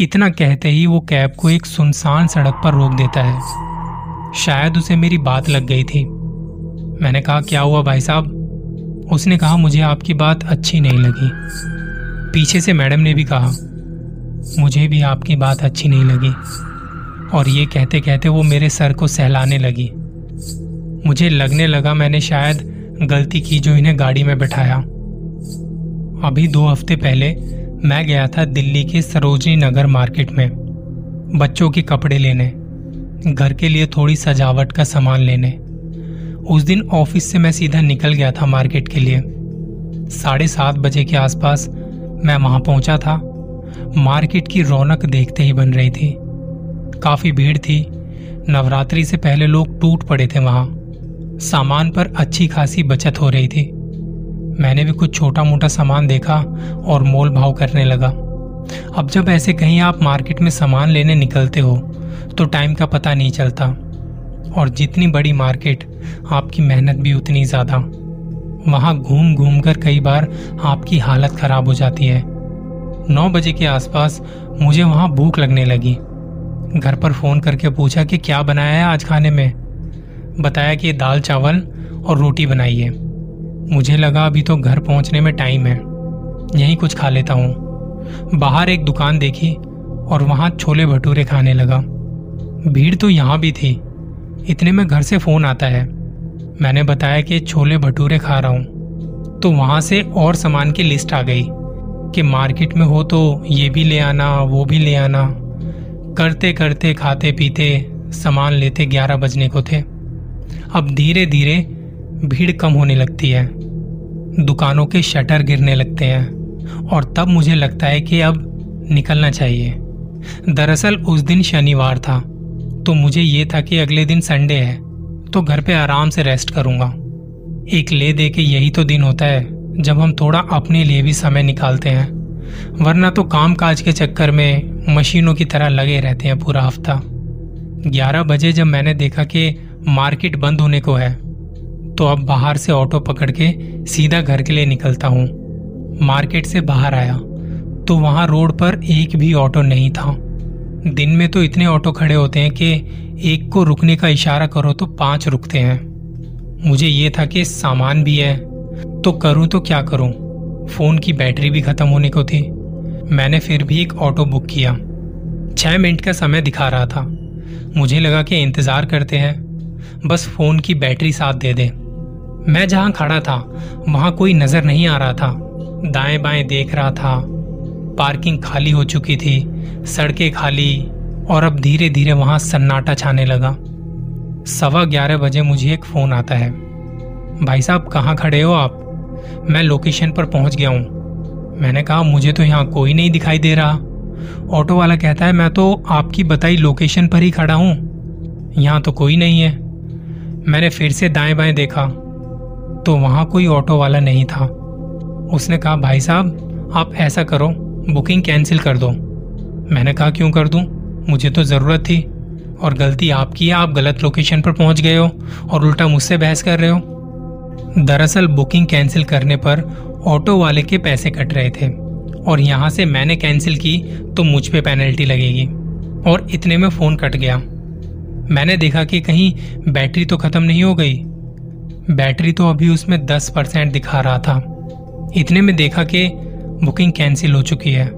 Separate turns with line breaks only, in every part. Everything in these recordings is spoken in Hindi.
इतना कहते ही वो कैब को एक सुनसान सड़क पर रोक देता है। शायद उसे मेरी बात लग गई थी। मैंने कहा, क्या हुआ भाई साहब? उसने कहा, मुझे आपकी बात अच्छी नहीं लगी। पीछे से मैडम ने भी कहा, मुझे भी आपकी बात अच्छी नहीं लगी। और ये कहते कहते वो मेरे सर को सहलाने लगी। मुझे लगने लगा, मैंने शायद गलती की जो इन्हें गाड़ी में बैठाया। अभी दो हफ़्ते पहले मैं गया था दिल्ली के सरोजनी नगर मार्केट में, बच्चों के कपड़े लेने, घर के लिए थोड़ी सजावट का सामान लेने। उस दिन ऑफ़िस से मैं सीधा निकल गया था मार्केट के लिए। साढ़े सात बजे के आसपास मैं वहाँ पहुँचा था। मार्केट की रौनक देखते ही बन रही थी। काफ़ी भीड़ थी। नवरात्रि से पहले लोग टूट पड़े थे वहाँ। सामान पर अच्छी खासी बचत हो रही थी। मैंने भी कुछ छोटा मोटा सामान देखा और मोल भाव करने लगा। अब जब ऐसे कहीं आप मार्केट में सामान लेने निकलते हो तो टाइम का पता नहीं चलता। और जितनी बड़ी मार्केट, आपकी मेहनत भी उतनी ज़्यादा। वहाँ घूम घूम कर कई बार आपकी हालत खराब हो जाती है। नौ बजे के आसपास मुझे वहाँ भूख लगने लगी। घर पर फ़ोन करके पूछा कि क्या बनाया है आज खाने में? बताया कि दाल चावल और रोटी बनाई है। मुझे लगा अभी तो घर पहुँचने में टाइम है। यहीं कुछ खा लेता हूँ। बाहर एक दुकान देखी और वहाँ छोले भटूरे खाने लगा। भीड़ तो यहाँ भी थी। इतने में घर से फ़ोन आता है। मैंने बताया कि छोले भटूरे खा रहा हूँ। तो वहाँ से और सामान की लिस्ट आ गई कि मार्केट में हो तो ये भी ले आना, वो भी ले आना। करते करते खाते पीते सामान लेते ग्यारह बजने को थे। अब धीरे धीरे भीड़ कम होने लगती है। दुकानों के शटर गिरने लगते हैं और तब मुझे लगता है कि अब निकलना चाहिए। दरअसल उस दिन शनिवार था तो मुझे ये था कि अगले दिन संडे है तो घर पे आराम से रेस्ट करूँगा। एक ले दे के यही तो दिन होता है, जब हम थोड़ा अपने लिए भी समय निकालते हैं, वरना तो काम काज के चक्कर में मशीनों की तरह लगे रहते हैं पूरा हफ़्ता। ग्यारह बजे जब मैंने देखा कि मार्केट बंद होने को है तो अब बाहर से ऑटो पकड़ के सीधा घर के लिए निकलता हूँ। मार्केट से बाहर आया तो वहाँ रोड पर एक भी ऑटो नहीं था। दिन में तो इतने ऑटो खड़े होते हैं कि एक को रुकने का इशारा करो तो पाँच रुकते हैं। मुझे ये था कि सामान भी है तो करूँ तो क्या करूँ? फ़ोन की बैटरी भी खत्म होने को थी। मैंने फिर भी एक ऑटो बुक किया। छह मिनट का समय दिखा रहा था। मुझे लगा कि इंतज़ार करते हैं। बस फ़ोन की बैटरी साथ दे दे। मैं जहाँ खड़ा था, वहाँ कोई नज़र नहीं आ रहा था। दाएँ बाएँ देख रहा था। पार्किंग खाली हो चुकी थी, सड़कें खाली, और अब धीरे धीरे वहाँ सन्नाटा छाने लगा। सवा ग्यारह बजे मुझे एक फ़ोन आता है। भाई साहब, कहाँ खड़े हो आप? मैं लोकेशन पर पहुँच गया हूँ। मैंने कहा, मुझे तो यहाँ कोई नहीं दिखाई दे रहा। ऑटो वाला कहता है, मैं तो आपकी बताई लोकेशन पर ही खड़ा हूँ। यहाँ तो कोई नहीं है। मैंने फिर से दाएँ बाएँ देखा। तो वहाँ कोई ऑटो वाला नहीं था। उसने कहा, भाई साहब, आप ऐसा करो, बुकिंग कैंसिल कर दो। मैंने कहा, क्यों कर दूँ? मुझे तो ज़रूरत थी और गलती आपकी है। आप गलत लोकेशन पर पहुँच गए हो और उल्टा मुझसे बहस कर रहे हो। दरअसल बुकिंग कैंसिल करने पर ऑटो वाले के पैसे कट रहे थे और यहाँ से मैंने कैंसिल की तो मुझ पे पेनल्टी लगेगी और इतने में फ़ोन कट गया। मैंने देखा कि कहीं बैटरी तो खत्म नहीं हो गई। बैटरी तो अभी उसमें दस परसेंट दिखा रहा था। इतने में देखा कि बुकिंग कैंसिल हो चुकी है।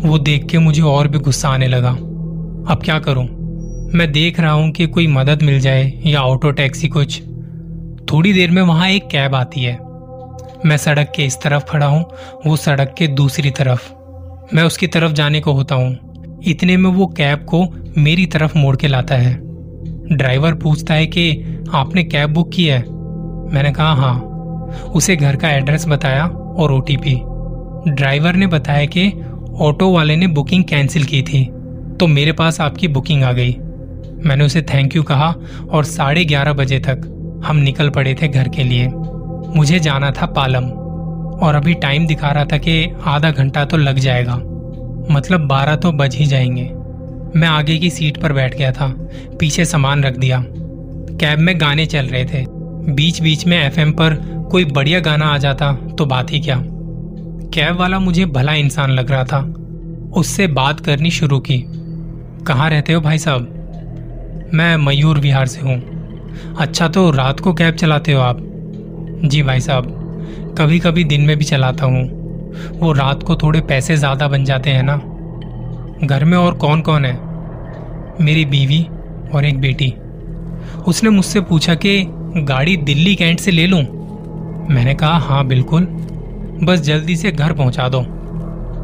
वो देख के मुझे और भी गुस्सा आने लगा। अब क्या करूँ? मैं देख रहा हूँ कि कोई मदद मिल जाए या ऑटो टैक्सी कुछ। थोड़ी देर में वहाँ एक कैब आती है। मैं सड़क के इस तरफ़ खड़ा हूँ, वो सड़क के दूसरी तरफ़। मैं उसकी तरफ़ जाने को होता हूँ। इतने में वो कैब को मेरी तरफ़ मोड़ के लाता है। ड्राइवर पूछता है कि आपने कैब बुक की है? मैंने कहा हाँ। उसे घर का एड्रेस बताया और ओटीपी ड्राइवर ने बताया कि ऑटो वाले ने बुकिंग कैंसिल की थी तो मेरे पास आपकी बुकिंग आ गई। मैंने उसे थैंक यू कहा और साढ़े ग्यारह बजे तक हम निकल पड़े थे घर के लिए। मुझे जाना था पालम और अभी टाइम दिखा रहा था कि आधा घंटा तो लग जाएगा। मतलब बारह तो बज ही जाएँगे। मैं आगे की सीट पर बैठ गया था, पीछे सामान रख दिया। कैब में गाने चल रहे थे। बीच बीच में एफएम पर कोई बढ़िया गाना आ जाता तो बात ही क्या? कैब वाला मुझे भला इंसान लग रहा था। उससे बात करनी शुरू की। कहाँ रहते हो भाई साहब? मैं मयूर विहार से हूँ। अच्छा तो रात को कैब चलाते हो आप? जी भाई साहब कभी कभी दिन में भी चलाता हूँ। वो रात को थोड़े पैसे ज़्यादा बन जाते हैं ना। घर में और कौन कौन है? मेरी बीवी और एक बेटी। उसने मुझसे पूछा कि गाड़ी दिल्ली कैंट से ले लूँ? मैंने कहा हाँ बिल्कुल। बस जल्दी से घर पहुँचा दो।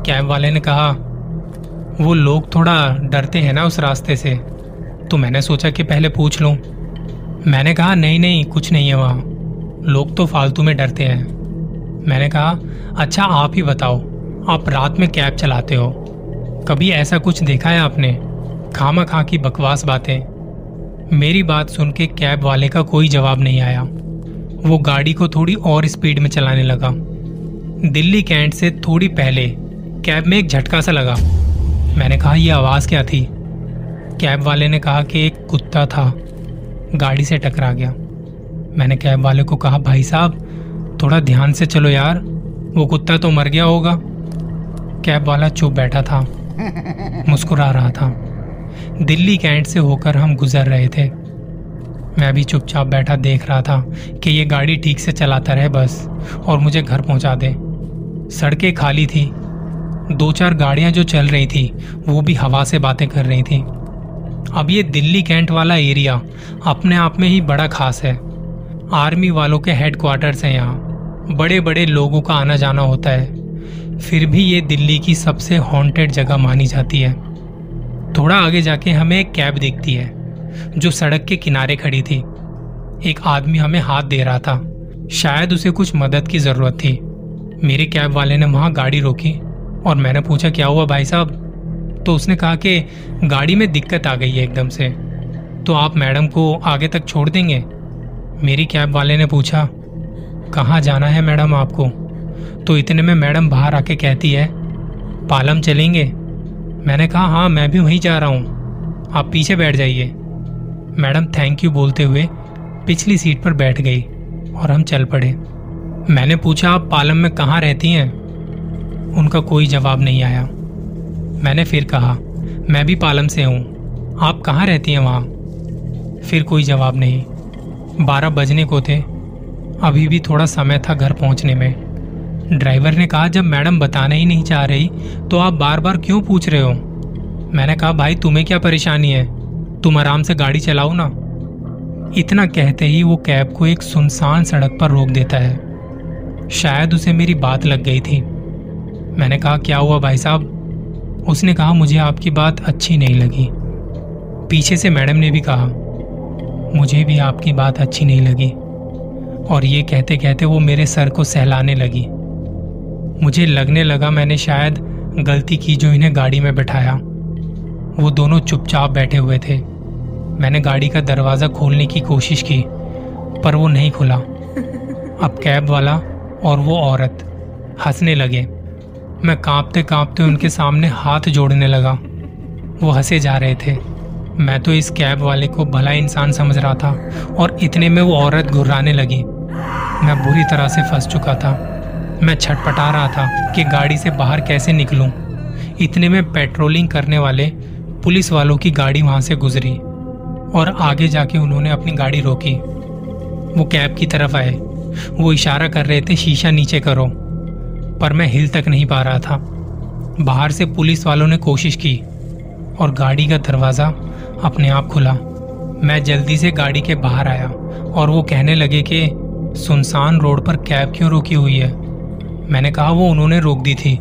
कैब वाले ने कहा, वो लोग थोड़ा डरते हैं ना उस रास्ते से। तो मैंने सोचा कि पहले पूछ लूँ। मैंने कहा, नहीं नहीं, कुछ नहीं है वहाँ। लोग तो फालतू में डरते हैं। मैंने कहा अच्छा आप ही बताओ, आप रात में कैब चलाते हो? कभी ऐसा कुछ देखा है आपने? खामा खा की बकवास बातें? मेरी बात सुन के कैब वाले का कोई जवाब नहीं आया। वो गाड़ी को थोड़ी और स्पीड में चलाने लगा। दिल्ली कैंट से थोड़ी पहले कैब में एक झटका सा लगा। मैंने कहा यह आवाज़ क्या थी? कैब वाले ने कहा कि एक कुत्ता था। गाड़ी से टकरा गया। मैंने कैब वाले को कहा, भाई साहब, थोड़ा ध्यान से चलो यार, वो कुत्ता तो मर गया होगा। कैब वाला चुप बैठा था, मुस्कुरा रहा था। दिल्ली कैंट से होकर हम गुजर रहे थे। मैं भी चुपचाप बैठा देख रहा था कि ये गाड़ी ठीक से चलाता रहे बस और मुझे घर पहुँचा दे। सड़कें खाली थी। दो चार गाड़ियाँ जो चल रही थी, वो भी हवा से बातें कर रही थी। अब ये दिल्ली कैंट वाला एरिया अपने आप में ही बड़ा खास है। आर्मी वालों के हेडक्वार्टर्स हैं यहाँ। बड़े बड़े लोगों का आना जाना होता है। फिर भी ये दिल्ली की सबसे हॉन्टेड जगह मानी जाती है। थोड़ा आगे जाके हमें एक कैब दिखती है, जो सड़क के किनारे खड़ी थी। एक आदमी हमें हाथ दे रहा था। शायद उसे कुछ मदद की ज़रूरत थी। मेरे कैब वाले ने वहाँ गाड़ी रोकी और मैंने पूछा, क्या हुआ भाई साहब? तो उसने कहा कि गाड़ी में दिक्कत आ गई है एकदम से। तो आप मैडम को आगे तक छोड़ देंगे? मेरी कैब वाले ने पूछा। कहाँ जाना है मैडम आपको? तो इतने में मैडम बाहर आके कहती है, पालम चलेंगे? मैंने कहा हाँ मैं भी वहीं जा रहा हूँ। आप पीछे बैठ जाइए। मैडम थैंक यू बोलते हुए पिछली सीट पर बैठ गई और हम चल पड़े। मैंने पूछा, आप पालम में कहाँ रहती हैं? उनका कोई जवाब नहीं आया। मैंने फिर कहा, मैं भी पालम से हूँ। आप कहाँ रहती हैं वहाँ? फिर कोई जवाब नहीं। बारह बजने को थे। अभी भी थोड़ा समय था घर पहुँचने में। ड्राइवर ने कहा, जब मैडम बताना ही नहीं चाह रही तो आप बार बार क्यों पूछ रहे हो? मैंने कहा, भाई, तुम्हें क्या परेशानी है? तुम आराम से गाड़ी चलाओ ना। इतना कहते ही वो कैब को एक सुनसान सड़क पर रोक देता है। शायद उसे मेरी बात लग गई थी। मैंने कहा, क्या हुआ भाई साहब? उसने कहा, मुझे आपकी बात अच्छी नहीं लगी। पीछे से मैडम ने भी कहा, मुझे भी आपकी बात अच्छी नहीं लगी। और ये कहते कहते वो मेरे सर को सहलाने लगी। मुझे लगने लगा मैंने शायद गलती की जो इन्हें गाड़ी में बैठाया। वो दोनों चुपचाप बैठे हुए थे। मैंने गाड़ी का दरवाज़ा खोलने की कोशिश की, पर वो नहीं खुला। अब कैब वाला और वो औरत हंसने लगे। मैं कांपते कांपते उनके सामने हाथ जोड़ने लगा। वो हंसे जा रहे थे। मैं तो इस कैब वाले को भला इंसान समझ रहा था और इतने में वो औरत घुर्राने लगी। मैं बुरी तरह से फंस चुका था। मैं छटपटा रहा था कि गाड़ी से बाहर कैसे निकलूं। इतने में पेट्रोलिंग करने वाले पुलिस वालों की गाड़ी वहाँ से गुजरी और आगे जाके उन्होंने अपनी गाड़ी रोकी। वो कैब की तरफ़ आए। वो इशारा कर रहे थे, शीशा नीचे करो। पर मैं हिल तक नहीं पा रहा था। बाहर से पुलिस वालों ने कोशिश की और गाड़ी का दरवाज़ा अपने आप खुला। मैं जल्दी से गाड़ी के बाहर आया और वो कहने लगे कि, सुनसान रोड पर कैब क्यों रोकी हुई है? मैंने कहा, वो उन्होंने रोक दी थी।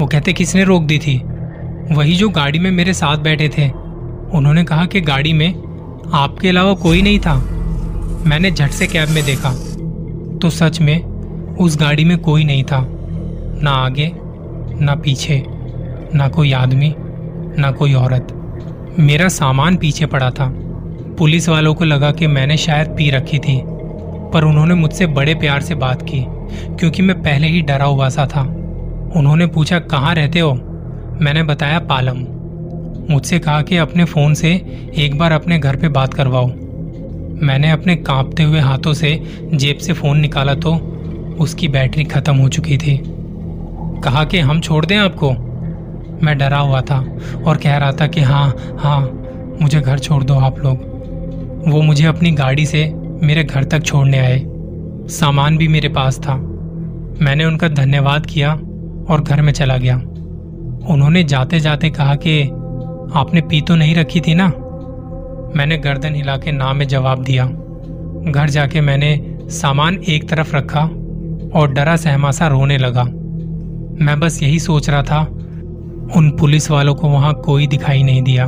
वो कहते, किसने रोक दी थी? वही जो गाड़ी में मेरे साथ बैठे थे। उन्होंने कहा कि गाड़ी में आपके अलावा कोई नहीं था। मैंने झट से कैब में देखा तो सच में उस गाड़ी में कोई नहीं था। ना आगे, ना पीछे, ना कोई आदमी, ना कोई औरत। मेरा सामान पीछे पड़ा था। पुलिस वालों को लगा कि मैंने शायद पी रखी थी, पर उन्होंने मुझसे बड़े प्यार से बात की। क्योंकि मैं पहले ही डरा हुआ सा था। उन्होंने पूछा, कहाँ रहते हो? मैंने बताया, पालम। मुझसे कहा कि, अपने फ़ोन से एक बार अपने घर पे बात करवाओ। मैंने अपने कांपते हुए हाथों से जेब से फ़ोन निकाला तो उसकी बैटरी ख़त्म हो चुकी थी। कहा कि, हम छोड़ दें आपको? मैं डरा हुआ था और कह रहा था कि हाँ हाँ मुझे घर छोड़ दो आप लोग। वो मुझे अपनी गाड़ी से मेरे घर तक छोड़ने आए। सामान भी मेरे पास था। मैंने उनका धन्यवाद किया और घर में चला गया। उन्होंने जाते जाते कहा कि, आपने पी तो नहीं रखी थी ना? मैंने गर्दन हिला के ना में जवाब दिया। घर जाके मैंने सामान एक तरफ़ रखा और डरा सहमा सा रोने लगा। मैं बस यही सोच रहा था, उन पुलिस वालों को वहाँ कोई दिखाई नहीं दिया।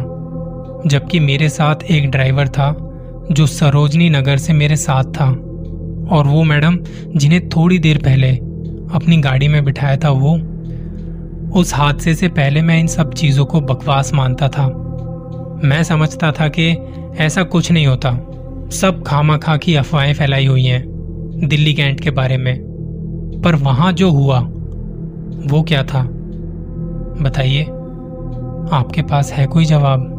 जबकि मेरे साथ एक ड्राइवर था, जो सरोजनी नगर से मेरे साथ था। और वो मैडम जिन्हें थोड़ी देर पहले अपनी गाड़ी में बिठाया था, वो उस हादसे से पहले मैं इन सब चीज़ों को बकवास मानता था। मैं समझता था कि ऐसा कुछ नहीं होता। सब खामा खा की अफवाहें फैलाई हुई हैं दिल्ली कैंट के बारे में। पर वहाँ जो हुआ, वो क्या था? बताइए। आपके पास है कोई जवाब?